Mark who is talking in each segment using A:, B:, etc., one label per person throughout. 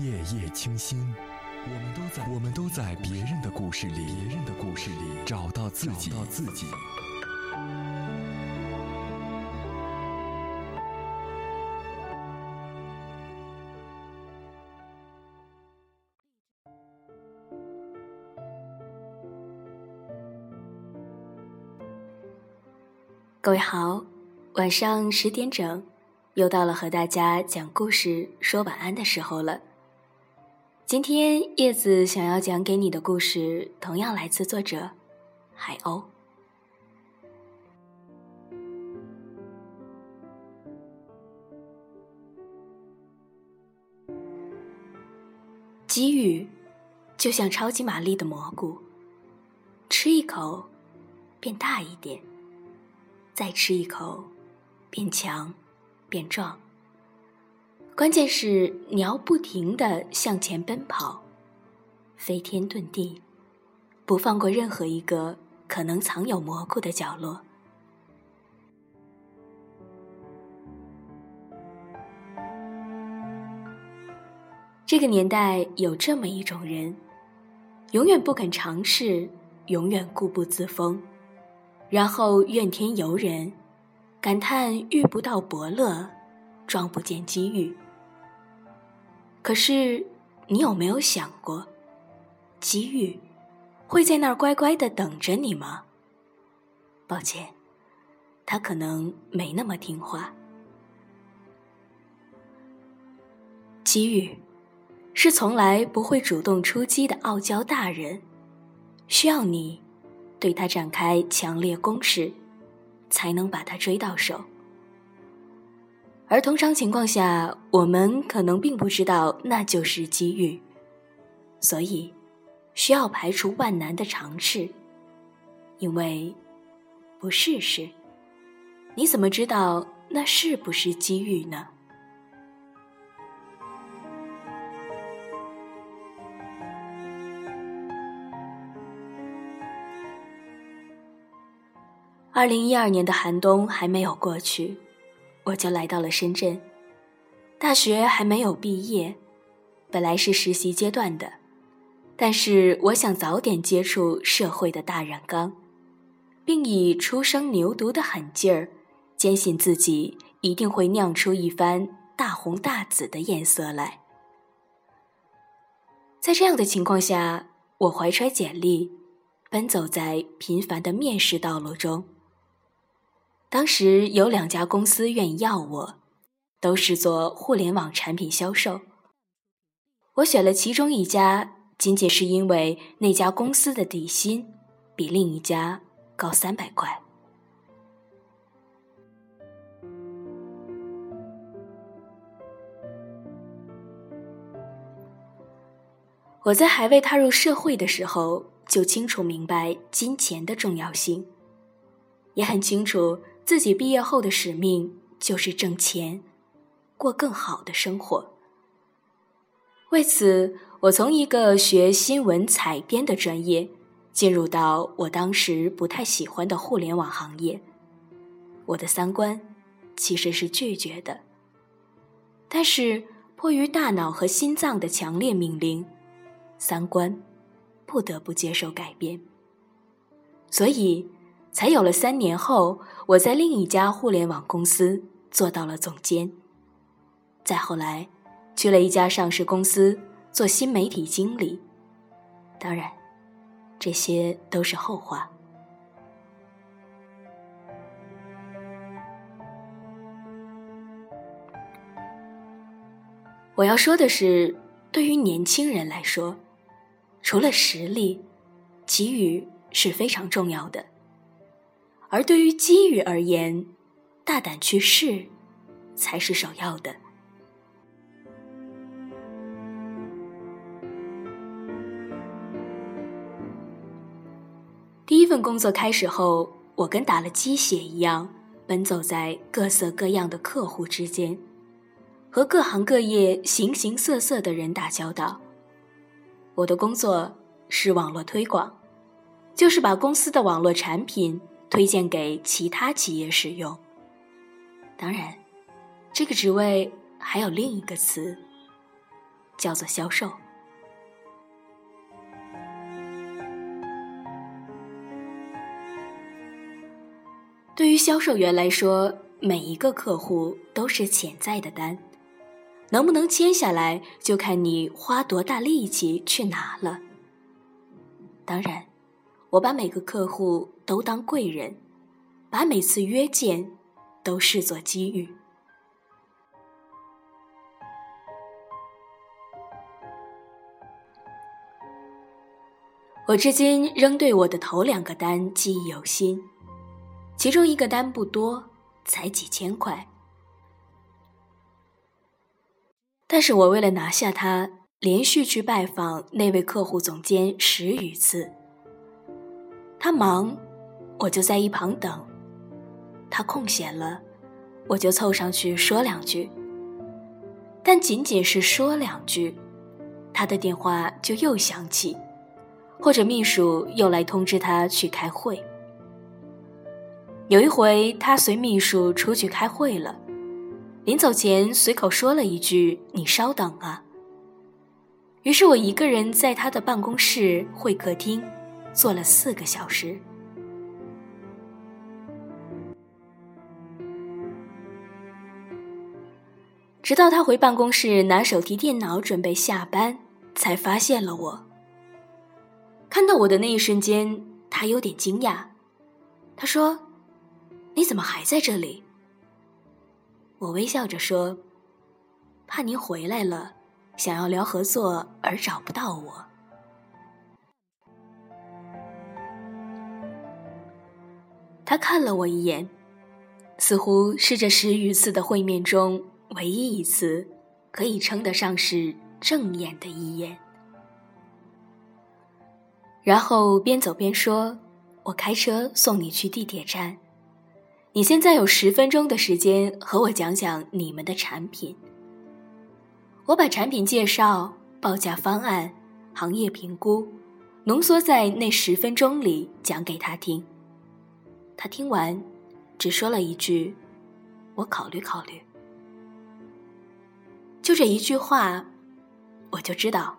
A: 夜夜清新，我们都在我们都在别人的故事里，别人的故事里找到自己，找到自己。
B: 各位好，晚上十点整，又到了和大家讲故事、说晚安的时候了。今天叶子想要讲给你的故事，同样来自作者海鸥。给予就像超级玛丽的蘑菇，吃一口变大一点。再吃一口，变强，变壮。关键是你要不停的向前奔跑，飞天遁地，不放过任何一个可能藏有蘑菇的角落。这个年代有这么一种人，永远不肯尝试，永远固步自封。然后怨天尤人，感叹遇不到伯乐，撞不见机遇。可是，你有没有想过，机遇会在那儿乖乖的等着你吗？抱歉，他可能没那么听话。机遇是从来不会主动出击的傲娇大人，需要你。对他展开强烈攻势，才能把他追到手。而通常情况下，我们可能并不知道那就是机遇，所以需要排除万难的尝试。因为不试试，你怎么知道那是不是机遇呢？二零一二年的寒冬还没有过去，我就来到了深圳。大学还没有毕业，本来是实习阶段的，但是我想早点接触社会的大染缸，并以初生牛犊的狠劲儿，坚信自己一定会酿出一番大红大紫的颜色来。在这样的情况下，我怀揣简历，奔走在频繁的面试道路中。当时有两家公司愿意要我，都是做互联网产品销售。我选了其中一家，仅仅是因为那家公司的底薪比另一家高三百块。我在还未踏入社会的时候，就清楚明白金钱的重要性，也很清楚。自己毕业后的使命就是挣钱，过更好的生活。为此，我从一个学新闻采编的专业，进入到我当时不太喜欢的互联网行业。我的三观其实是拒绝的，但是迫于大脑和心脏的强烈命令，三观不得不接受改变。所以。才有了三年后，我在另一家互联网公司做到了总监。再后来，去了一家上市公司做新媒体经理。当然，这些都是后话。我要说的是，对于年轻人来说，除了实力，给予是非常重要的。而对于机遇而言，大胆去试，才是首要的。第一份工作开始后，我跟打了鸡血一样，奔走在各色各样的客户之间，和各行各业形形色色的人打交道。我的工作是网络推广，就是把公司的网络产品。推荐给其他企业使用。当然，这个职位还有另一个词，叫做销售。对于销售员来说，每一个客户都是潜在的单，能不能签下来，就看你花多大力气去拿了。当然，我把每个客户都当贵人，把每次约见都视作机遇。我至今仍对我的头两个单记忆犹新，其中一个单不多，才几千块，但是我为了拿下它，连续去拜访那位客户总监十余次。他忙，我就在一旁等；他空闲了，我就凑上去说两句。但仅仅是说两句，他的电话就又响起。或者秘书又来通知他去开会。有一回，他随秘书出去开会了，临走前随口说了一句：“你稍等啊。”于是我一个人在他的办公室会客厅坐了四个小时，直到他回办公室拿手提电脑准备下班，才发现了我。看到我的那一瞬间，他有点惊讶。他说：“你怎么还在这里？”我微笑着说：“怕您回来了，想要聊合作而找不到我。”他看了我一眼，似乎是这十余次的会面中唯一一次可以称得上是正眼的一眼。然后边走边说：“我开车送你去地铁站，你现在有十分钟的时间和我讲讲你们的产品。”我把产品介绍、报价方案、行业评估，浓缩在那十分钟里讲给他听。他听完，只说了一句：“我考虑考虑。”就这一句话，我就知道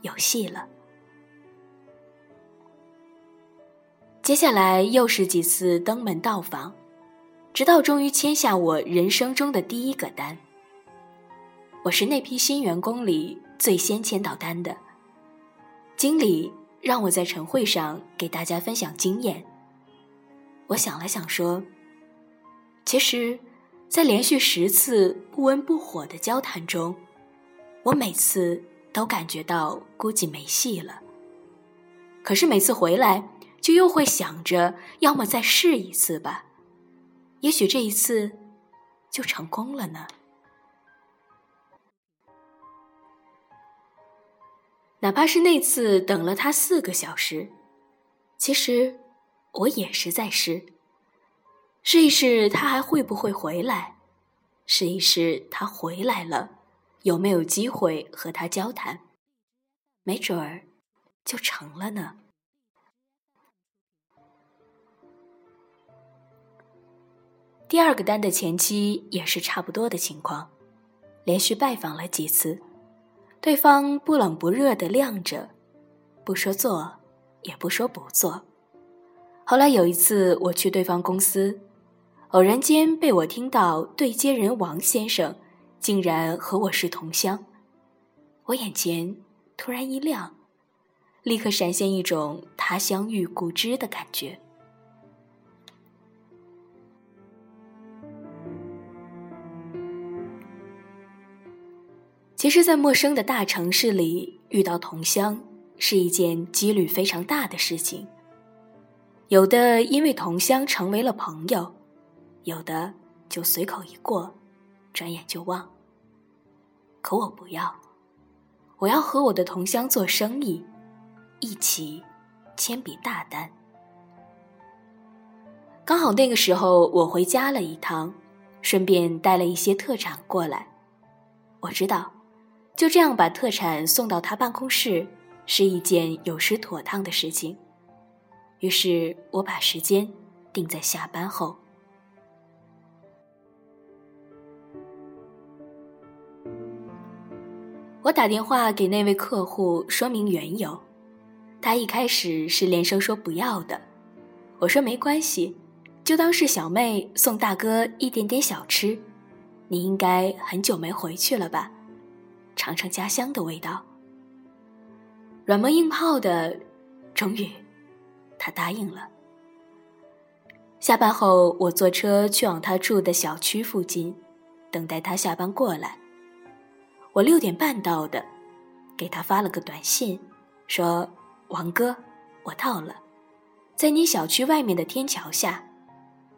B: 有戏了。接下来又是几次登门到访，直到终于签下我人生中的第一个单。我是那批新员工里最先签到单的。经理让我在晨会上给大家分享经验。我想了想说：“其实，在连续十次不温不火的交谈中，我每次都感觉到估计没戏了。可是每次回来。”就又会想着，要么再试一次吧，也许这一次就成功了呢。哪怕是那次等了他四个小时，其实我也是在试，试一试他还会不会回来，试一试他回来了有没有机会和他交谈，没准儿就成了呢。第二个单的前期也是差不多的情况，连续拜访了几次，对方不冷不热的晾着，不说做，也不说不做。后来有一次我去对方公司，偶然间被我听到对接人王先生竟然和我是同乡，我眼前突然一亮，立刻闪现一种他乡遇故知的感觉。其实，在陌生的大城市里遇到同乡是一件几率非常大的事情。有的因为同乡成为了朋友，有的就随口一过，转眼就忘。可我不要，我要和我的同乡做生意，一起签笔大单。刚好那个时候我回家了一趟，顺便带了一些特产过来。我知道。就这样把特产送到他办公室，是一件有失妥当的事情。于是我把时间定在下班后。我打电话给那位客户说明缘由，他一开始是连声说不要的。我说没关系，就当是小妹送大哥一点点小吃。你应该很久没回去了吧？尝尝家乡的味道。软磨硬泡的，终于，他答应了。下班后，我坐车去往他住的小区附近，等待他下班过来。我六点半到的，给他发了个短信，说：“王哥，我到了，在你小区外面的天桥下，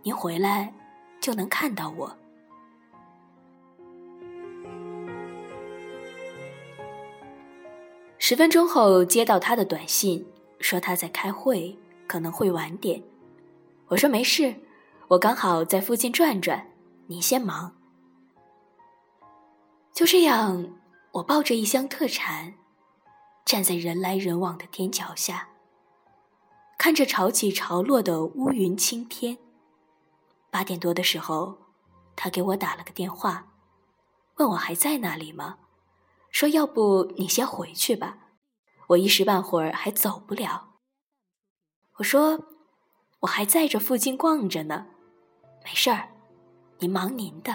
B: 您回来就能看到我。”十分钟后接到他的短信，说他在开会，可能会晚点。我说没事，我刚好在附近转转，你先忙。就这样，我抱着一箱特产，站在人来人往的天桥下，看着潮起潮落的乌云青天。八点多的时候，他给我打了个电话，问我还在那里吗？说要不你先回去吧，我一时半会儿还走不了。我说。我还在这附近逛着呢，没事儿，您忙您的。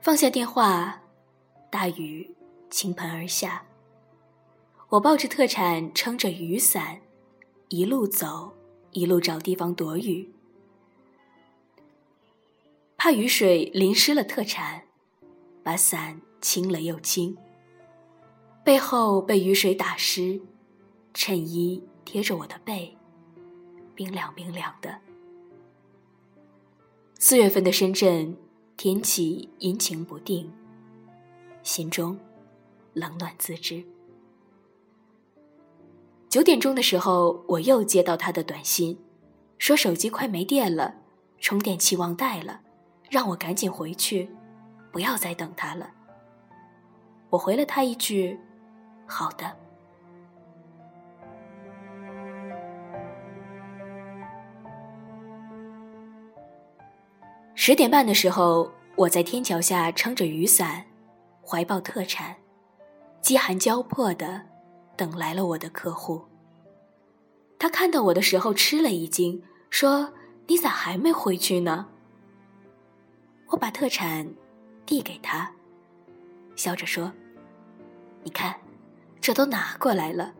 B: 放下电话，大雨倾盆而下。我抱着特产，撑着雨伞，一路走，一路找地方躲雨，怕雨水淋湿了特产，把伞。轻了又轻，背后被雨水打湿，衬衣贴着我的背，冰凉冰凉的。四月份的深圳，天气阴晴不定，心中冷暖自知。九点钟的时候，我又接到他的短信，说手机快没电了，充电器忘带了，让我赶紧回去，不要再等他了。我回了他一句：“好的。”十点半的时候，我在天桥下撑着雨伞，怀抱特产，饥寒交迫的等来了我的客户。他看到我的时候吃了一惊，说：“你咋还没回去呢？”我把特产递给他。笑着说：“你看，这都拿过来了，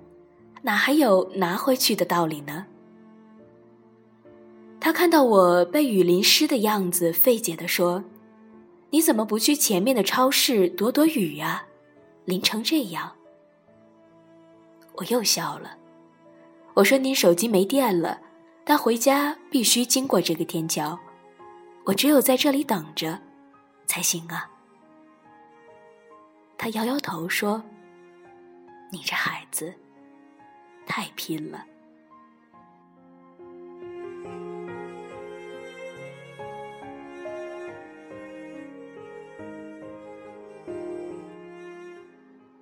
B: 哪还有拿回去的道理呢？”他看到我被雨淋湿的样子，费解地说：“你怎么不去前面的超市躲躲雨呀？淋成这样。”我又笑了，我说：“您手机没电了，但回家必须经过这个天桥，我只有在这里等着，才行啊。”他摇摇头说：“你这孩子太拼了。”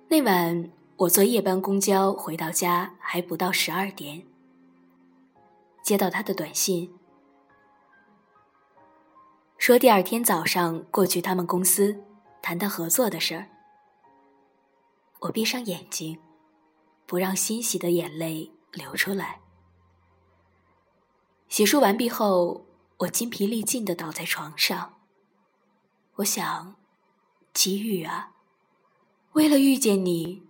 B: 那晚我坐夜班公交回到家，还不到十二点，接到他的短信，说第二天早上过去他们公司谈谈合作的事儿。我闭上眼睛，不让欣喜的眼泪流出来。洗漱完毕后，我筋疲力尽的倒在床上。我想，机遇啊，为了遇见你，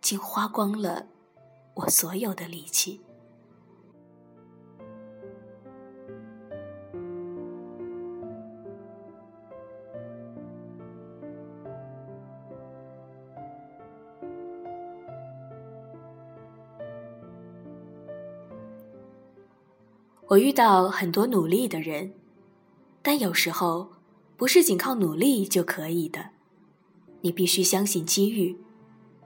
B: 竟花光了我所有的力气。我遇到很多努力的人，但有时候不是仅靠努力就可以的。你必须相信机遇，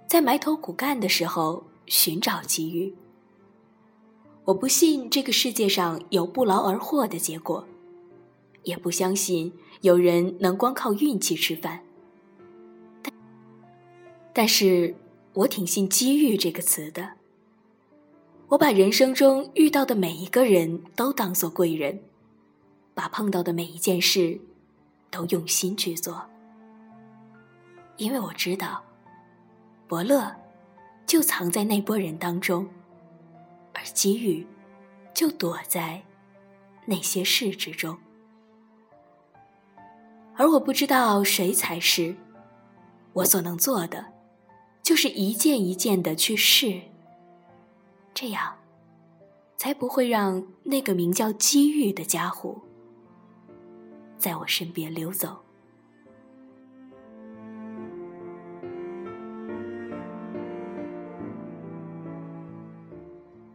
B: 在埋头苦干的时候寻找机遇。我不信这个世界上有不劳而获的结果，也不相信有人能光靠运气吃饭。但，但是我挺信“机遇”这个词的。我把人生中遇到的每一个人都当做贵人，把碰到的每一件事都用心去做，因为我知道，伯乐就藏在那波人当中，而机遇就躲在那些事之中。而我不知道谁才是，我所能做的，就是一件一件的去试。这样，才不会让那个名叫机遇的家伙，在我身边溜走。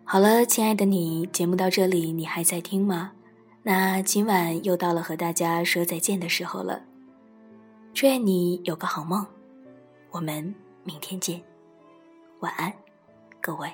B: 好了，亲爱的你，节目到这里，你还在听吗？那今晚又到了和大家说再见的时候了，祝愿你有个好梦，我们明天见，晚安，各位。